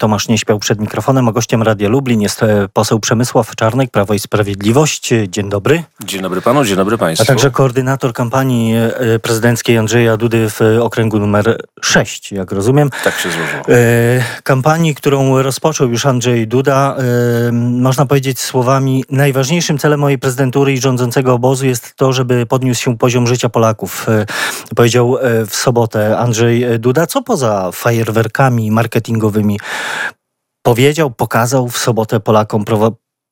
Tomasz nie śpiał przed mikrofonem, a gościem Radia Lublin jest e, poseł Przemysław Czarnek, Prawo i Sprawiedliwość. Dzień dobry. Dzień dobry panu, dzień dobry państwu. A także koordynator kampanii e, prezydenckiej Andrzeja Dudy w okręgu numer 6, jak rozumiem. Tak się złożyło. E, kampanii, którą rozpoczął już Andrzej Duda, można powiedzieć słowami, najważniejszym celem mojej prezydentury i rządzącego obozu jest to, żeby podniósł się poziom życia Polaków. Powiedział w sobotę Andrzej Duda, co poza fajerwerkami marketingowymi powiedział, pokazał w sobotę Polakom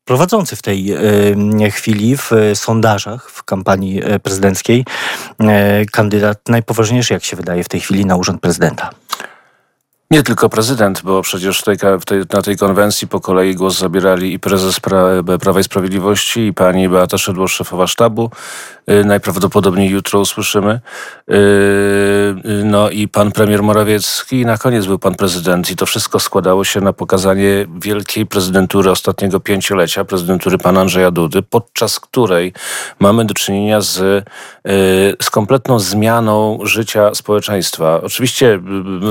prowadzący w tej e, chwili w sondażach w kampanii e, prezydenckiej e, kandydat najpoważniejszy, jak się wydaje, w tej chwili na urząd prezydenta. Nie tylko prezydent, bo przecież tej, tej, na tej konwencji po kolei głos zabierali i prezes pra, Prawa i Sprawiedliwości, i pani Beata Szydło, szefowa sztabu. Yy, najprawdopodobniej jutro usłyszymy. Yy, no i pan premier Morawiecki i na koniec był pan prezydent. I to wszystko składało się na pokazanie wielkiej prezydentury ostatniego pięciolecia, prezydentury pana Andrzeja Dudy, podczas której mamy do czynienia z, z kompletną zmianą życia społeczeństwa. Oczywiście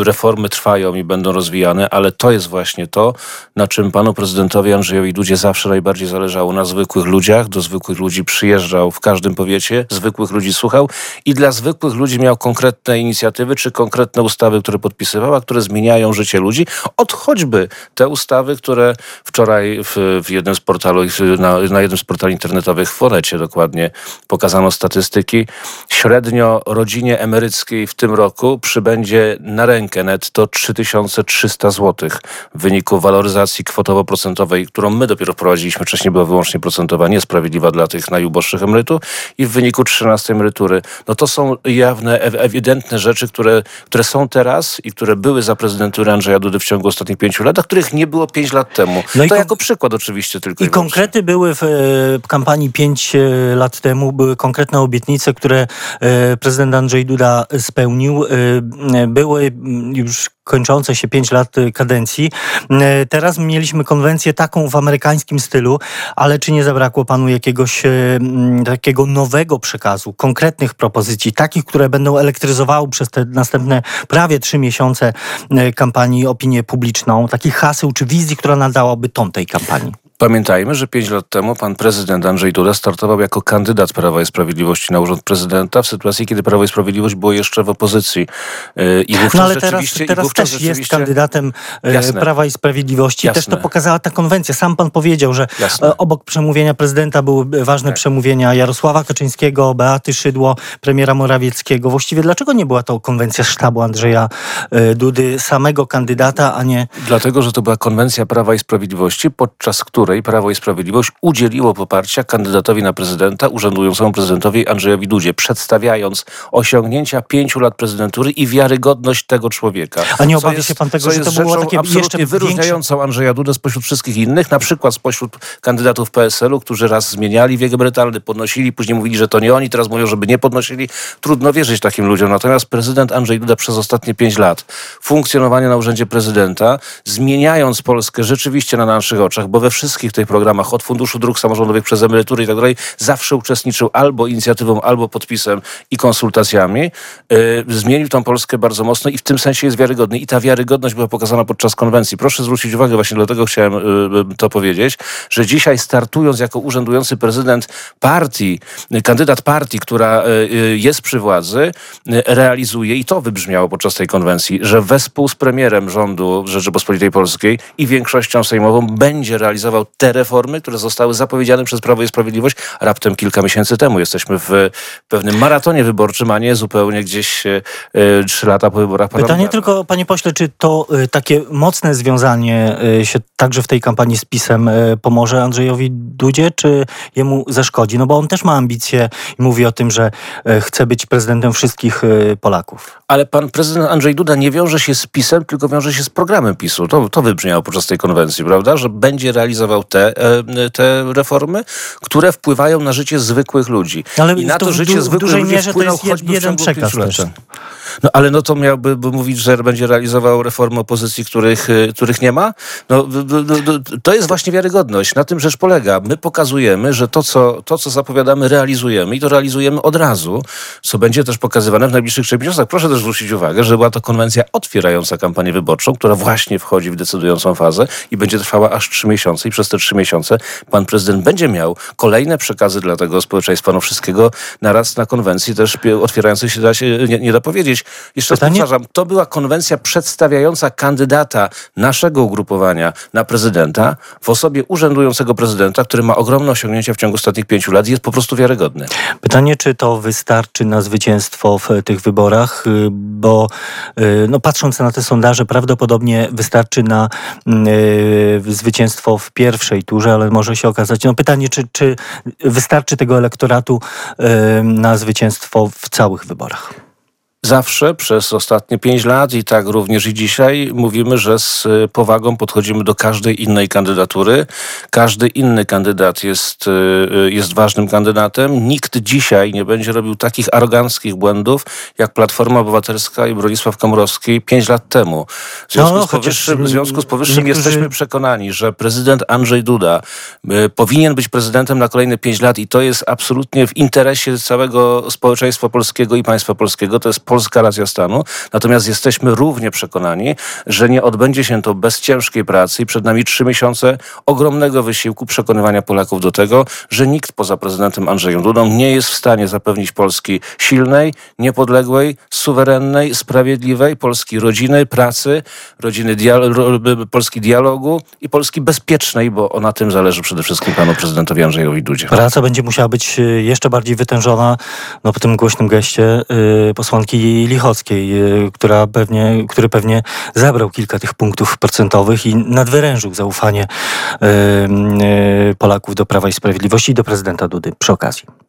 reformy trwają, i będą rozwijane, ale to jest właśnie to, na czym panu prezydentowi Andrzejowi Dudzie zawsze najbardziej zależało. Na zwykłych ludziach, do zwykłych ludzi przyjeżdżał w każdym powiecie, zwykłych ludzi słuchał i dla zwykłych ludzi miał konkretne inicjatywy czy konkretne ustawy, które podpisywał, a które zmieniają życie ludzi. Od choćby te ustawy, które wczoraj w, w jednym z portalu, na, na jednym z portali internetowych w Forecie dokładnie pokazano statystyki. Średnio rodzinie emeryckiej w tym roku przybędzie na rękę netto 3000 3300 zł w wyniku waloryzacji kwotowo-procentowej, którą my dopiero wprowadziliśmy. Wcześniej była wyłącznie procentowa, niesprawiedliwa dla tych najuboższych emerytów i w wyniku 13 emerytury. No to są jawne, ewidentne rzeczy, które, które są teraz i które były za prezydentury Andrzeja Dudy w ciągu ostatnich pięciu lat, a których nie było pięć lat temu. No to jako przykład oczywiście tylko. I, i konkrety były w e, kampanii pięć e, lat temu, były konkretne obietnice, które e, prezydent Andrzej Duda spełnił. Były już kończące się 5 lat y, kadencji. Y, teraz mieliśmy konwencję taką w amerykańskim stylu, ale czy nie zabrakło panu jakiegoś y, takiego nowego przekazu, konkretnych propozycji, takich, które będą elektryzowały przez te następne prawie trzy miesiące kampanii opinię publiczną, takich haseł czy wizji, która nadałaby ton tej kampanii? Pamiętajmy, że pięć lat temu pan prezydent Andrzej Duda startował jako kandydat Prawa i Sprawiedliwości na urząd prezydenta w sytuacji, kiedy Prawo i Sprawiedliwość było jeszcze w opozycji. Y, I wówczas no ale teraz, teraz też rzeczywiście... jest kandydatem y, Jasne. Prawa i Sprawiedliwości. Jasne. Też to pokazała ta konwencja. Sam pan powiedział, że Jasne. Y, obok przemówienia prezydenta były ważne tak. przemówienia Jarosława Kaczyńskiego, Beaty Szydło, premiera Morawieckiego. Właściwie dlaczego nie była to konwencja sztabu Andrzeja Dudy, samego kandydata, a nie... Dlatego, że to była konwencja Prawa i Sprawiedliwości, podczas której której Prawo i Sprawiedliwość udzieliło poparcia kandydatowi na prezydenta, urzędującemu prezydentowi Andrzejowi Dudzie, przedstawiając osiągnięcia pięciu lat prezydentury i wiarygodność tego człowieka. A nie obawia się pan tego, że to było takie absolutnie wyróżniającą. Andrzeja Dudę spośród wszystkich innych, na przykład spośród kandydatów PSL-u, którzy raz zmieniali wiek emerytalny, podnosili, później mówili, że to nie oni, teraz mówią, żeby nie podnosili. Trudno wierzyć takim ludziom. Natomiast prezydent Andrzej Duda przez ostatnie pięć lat funkcjonowania na urzędzie prezydenta, zmieniając Polskę rzeczywiście na naszych oczach, bo we wszystkich wszystkich tych programach, od Funduszu Dróg Samorządowych przez emerytury i tak dalej, zawsze uczestniczył albo inicjatywą, albo podpisem i konsultacjami. Yy, zmienił tą Polskę bardzo mocno i w tym sensie jest wiarygodny. I ta wiarygodność była pokazana podczas konwencji. Proszę zwrócić uwagę, właśnie dlatego chciałem yy, to powiedzieć, że dzisiaj startując jako urzędujący prezydent partii, kandydat partii, która jest przy władzy, realizuje, i to wybrzmiało podczas tej konwencji, że wespół z premierem rządu Rzeczypospolitej Polskiej i większością sejmową będzie realizował te reformy, które zostały zapowiedziane przez Prawo i Sprawiedliwość raptem kilka miesięcy temu. Jesteśmy w pewnym maratonie wyborczym, a nie zupełnie gdzieś e, e, trzy lata po wyborach Pytanie tylko, panie pośle, czy to e, takie mocne związanie się także w tej kampanii z PiSem pomoże Andrzejowi Dudzie, czy jemu zaszkodzi? No bo on też ma ambicje i mówi o tym, że chce być prezydentem wszystkich Polaków. Ale pan prezydent Andrzej Duda nie wiąże się z PiSem, tylko wiąże się z programem PiSu. To, to wybrzmiało podczas tej konwencji, prawda? Że będzie realizował realizował te, te reformy, które wpływają na życie zwykłych ludzi. Ale I na to, to w życie du- w zwykłych ludzi mierze wpłynął choćby w jeden ciągu przekaz. No ale no to miałby by mówić, że będzie realizował reformy opozycji, których, y, których nie ma? No to jest właśnie wiarygodność. Na tym rzecz polega. My pokazujemy, że to co, to, co zapowiadamy, realizujemy i to realizujemy od razu, co będzie też pokazywane w najbliższych trzech miesiącach. Proszę też zwrócić uwagę, że była to konwencja otwierająca kampanię wyborczą, która właśnie wchodzi w decydującą fazę i będzie trwała aż trzy miesiące i przez te trzy miesiące pan prezydent będzie miał kolejne przekazy dla tego społeczeństwa. No wszystkiego naraz na konwencji też otwierającej się da się nie, nie da powiedzieć. Jeszcze Pytanie? powtarzam, to była konwencja przedstawiająca kandydata naszego ugrupowania na prezydenta w osobie urzędującego prezydenta, który ma ogromne osiągnięcia w ciągu ostatnich pięciu lat i jest po prostu wiarygodny. Pytanie, czy to wystarczy na zwycięstwo w tych wyborach, y, bo y, no, patrząc na te sondaże, prawdopodobnie wystarczy na y, zwycięstwo w pierwszej turze, ale może się okazać. No, pytanie, czy, czy wystarczy tego elektoratu y, na zwycięstwo w całych wyborach? Zawsze przez ostatnie pięć lat i tak również i dzisiaj mówimy, że z y, powagą podchodzimy do każdej innej kandydatury. Każdy inny kandydat jest, y, y, jest ważnym kandydatem. Nikt dzisiaj nie będzie robił takich aroganckich błędów, jak Platforma Obywatelska i Bronisław Komorowski pięć lat temu. W związku, No, z, powyższym, w związku z powyższym niektórzy- jesteśmy przekonani, że prezydent Andrzej Duda powinien być prezydentem na kolejne pięć lat i to jest absolutnie w interesie całego społeczeństwa polskiego i państwa polskiego. To jest polska racja stanu. Natomiast jesteśmy równie przekonani, że nie odbędzie się to bez ciężkiej pracy i przed nami trzy miesiące ogromnego wysiłku przekonywania Polaków do tego, że nikt poza prezydentem Andrzejem Dudą nie jest w stanie zapewnić Polski silnej, niepodległej, suwerennej, sprawiedliwej, Polski rodziny, pracy, rodziny dial- ro- Polski dialogu i Polski bezpiecznej, bo na tym zależy przede wszystkim panu prezydentowi Andrzejowi Dudzie. Praca będzie musiała być y, jeszcze bardziej wytężona no, po tym głośnym geście y, posłanki Lichockiej, y, która pewnie, który pewnie zabrał kilka tych punktów procentowych i nadwyrężył zaufanie y, Polaków do Prawa i Sprawiedliwości i do prezydenta Dudy przy okazji.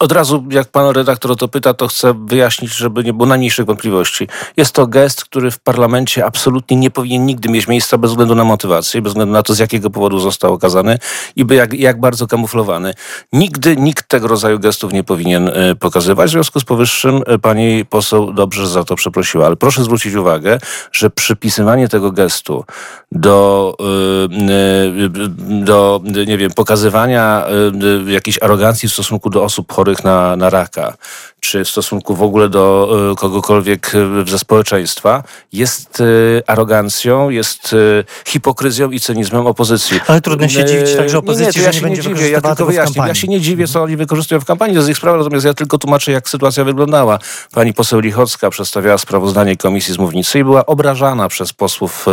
Od razu, jak pan redaktor o to pyta, to chcę wyjaśnić, żeby nie było najmniejszych wątpliwości. Jest to gest, który w parlamencie absolutnie nie powinien nigdy mieć miejsca bez względu na motywację, bez względu na to, z jakiego powodu został okazany i by jak, jak bardzo kamuflowany. Nigdy nikt tego rodzaju gestów nie powinien e, pokazywać. W związku z powyższym e, pani poseł dobrze za to przeprosiła. Ale proszę zwrócić uwagę, że przypisywanie tego gestu do, e, do nie wiem, pokazywania jakiejś arogancji w stosunku do osób chorych na, na raka, czy w stosunku w ogóle do e, kogokolwiek e, ze społeczeństwa, jest e, arogancją, jest hipokryzją i cynizmem opozycji. Ale trudno się dziwić także opozycji, nie, że ja nie się nie będzie dziwię, ja tylko wyjaśnię. Ja się nie dziwię, co oni wykorzystują w kampanii, to jest ich sprawa, natomiast ja tylko tłumaczę, jak sytuacja wyglądała. Pani poseł Lichocka przedstawiała sprawozdanie komisji z mównicy i była obrażana przez posłów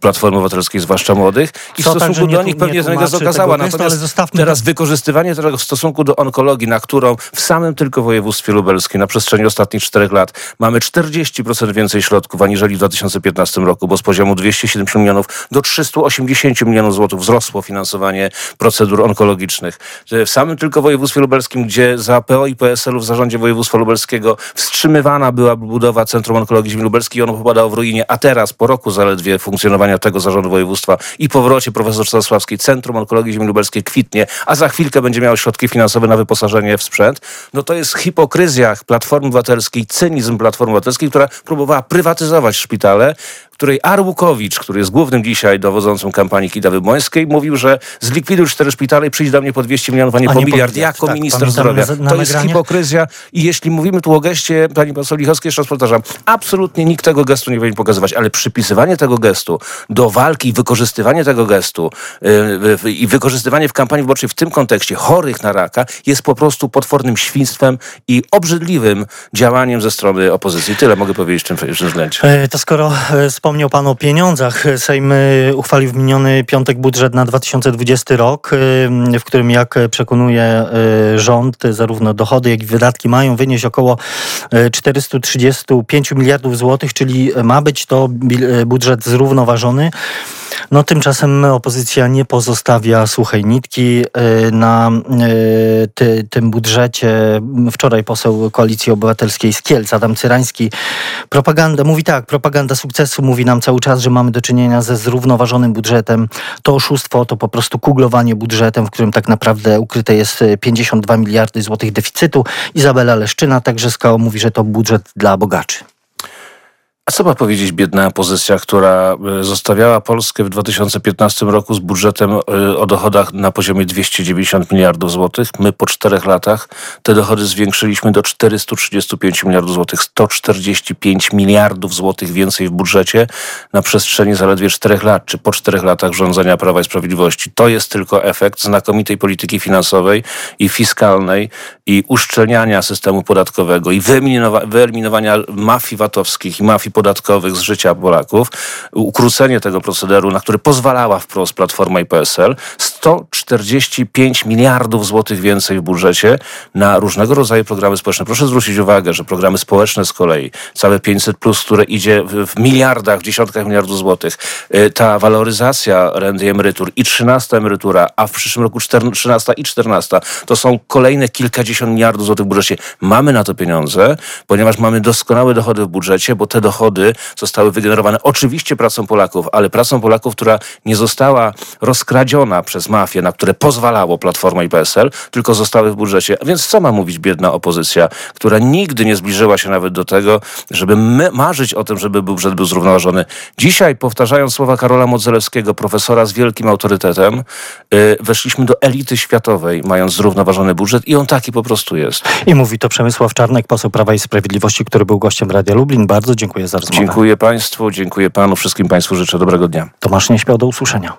Platformy Obywatelskiej, zwłaszcza młodych. I Co w stosunku nie do nich nie pewnie okazała. tego gestu, Natomiast teraz wykorzystywanie tego w stosunku do onkologii, na którą w samym tylko województwie lubelskim na przestrzeni ostatnich czterech lat mamy 40% więcej środków aniżeli w 2015 roku, bo z poziomu 270 milionów do 380 milionów złotych wzrosło finansowanie procedur onkologicznych. W samym tylko województwie lubelskim, gdzie za PO i PSL-u w zarządzie województwa lubelskiego wstrzymywana była budowa Centrum Onkologii Ziemi Lubelskiej ono popadało w ruinie, a teraz po roku zaledwie funkcjonowania tego zarządu województwa i powrocie profesor Czesławskiej Centrum Onkologii Ziemi Lubelskiej kwitnie, a za chwilkę będzie miało środki finansowe na wyposażenie w sprzęt, no to jest hipokryzja Platformy Obywatelskiej, cynizm Platformy Obywatelskiej, która próbowała prywatyzować szpitale, której Arłukowicz, który jest głównym dzisiaj dowodzącym kampanii Kidawy Błońskiej, mówił, że zlikwiduj cztery szpitale i przyjdź do mnie po 200 milionów, a nie A po nie miliard, miliard. jako Tak, minister zdrowia. na- na to jest hipokryzja i jeśli mówimy tu o geście, pani poseł Lichowskiej, jeszcze raz powtarzam, absolutnie nikt tego gestu nie powinien pokazywać, ale przypisywanie tego gestu do walki i wykorzystywanie tego gestu yy, i wykorzystywanie w kampanii wyborczej w tym kontekście chorych na raka jest po prostu potwornym świństwem i obrzydliwym działaniem ze strony opozycji. Tyle mogę powiedzieć w tym, w tym względzie. E, To skoro e, wspomniał Pan o pieniądzach, Sejm e, uchwalił w miniony piątek budżet na 2020 rok, e, w którym, jak przekonuje e, rząd, zarówno dochody, jak i wydatki mają wynieść około e, 435 miliardów złotych, czyli ma być to budżet zrównoważony. No tymczasem opozycja nie pozostawia suchej nitki y, na y, ty, tym budżecie. Wczoraj poseł Koalicji Obywatelskiej z Kielc, Adam Cyrański, propaganda, mówi tak, propaganda sukcesu mówi nam cały czas, że mamy do czynienia ze zrównoważonym budżetem. To oszustwo, to po prostu kuglowanie budżetem, w którym tak naprawdę ukryte jest 52 miliardy złotych deficytu. Izabela Leszczyna także z KO mówi, że to budżet dla bogaczy. A co ma powiedzieć biedna opozycja, która e, zostawiała Polskę w 2015 roku z budżetem e, o dochodach na poziomie 290 miliardów złotych? My po czterech latach te dochody zwiększyliśmy do 435 miliardów złotych. 145 miliardów złotych więcej w budżecie na przestrzeni zaledwie czterech lat, czy po czterech latach rządzenia Prawa i Sprawiedliwości. To jest tylko efekt znakomitej polityki finansowej i fiskalnej i uszczelniania systemu podatkowego i wyeliminowania mafii VAT-owskich i mafii podatkowych z życia Polaków, ukrócenie tego procederu, na który pozwalała wprost Platforma i PSL, 145 miliardów złotych więcej w budżecie na różnego rodzaju programy społeczne. Proszę zwrócić uwagę, że programy społeczne z kolei, całe 500, plus, które idzie w miliardach, w dziesiątkach miliardów złotych, y, ta waloryzacja renty i emerytur i 13 emerytura, a w przyszłym roku 13 i 14, to są kolejne kilkadziesiąt miliardów złotych w budżecie. Mamy na to pieniądze, ponieważ mamy doskonałe dochody w budżecie, bo te dochody dochody zostały wygenerowane oczywiście pracą Polaków, ale pracą Polaków, która nie została rozkradziona przez mafię, na które pozwalało Platforma i PSL, tylko zostały w budżecie. Więc co ma mówić biedna opozycja, która nigdy nie zbliżyła się nawet do tego, żeby marzyć o tym, żeby budżet był zrównoważony. Dzisiaj, powtarzając słowa Karola Modzelewskiego, profesora z wielkim autorytetem, yy, weszliśmy do elity światowej, mając zrównoważony budżet i on taki po prostu jest. I mówi to Przemysław Czarnek, poseł Prawa i Sprawiedliwości, który był gościem Radia Lublin. Bardzo dziękuję za rozmowę. Dziękuję Państwu, dziękuję Panu, wszystkim Państwu życzę dobrego dnia. Tomasz Nieśmiał, do usłyszenia.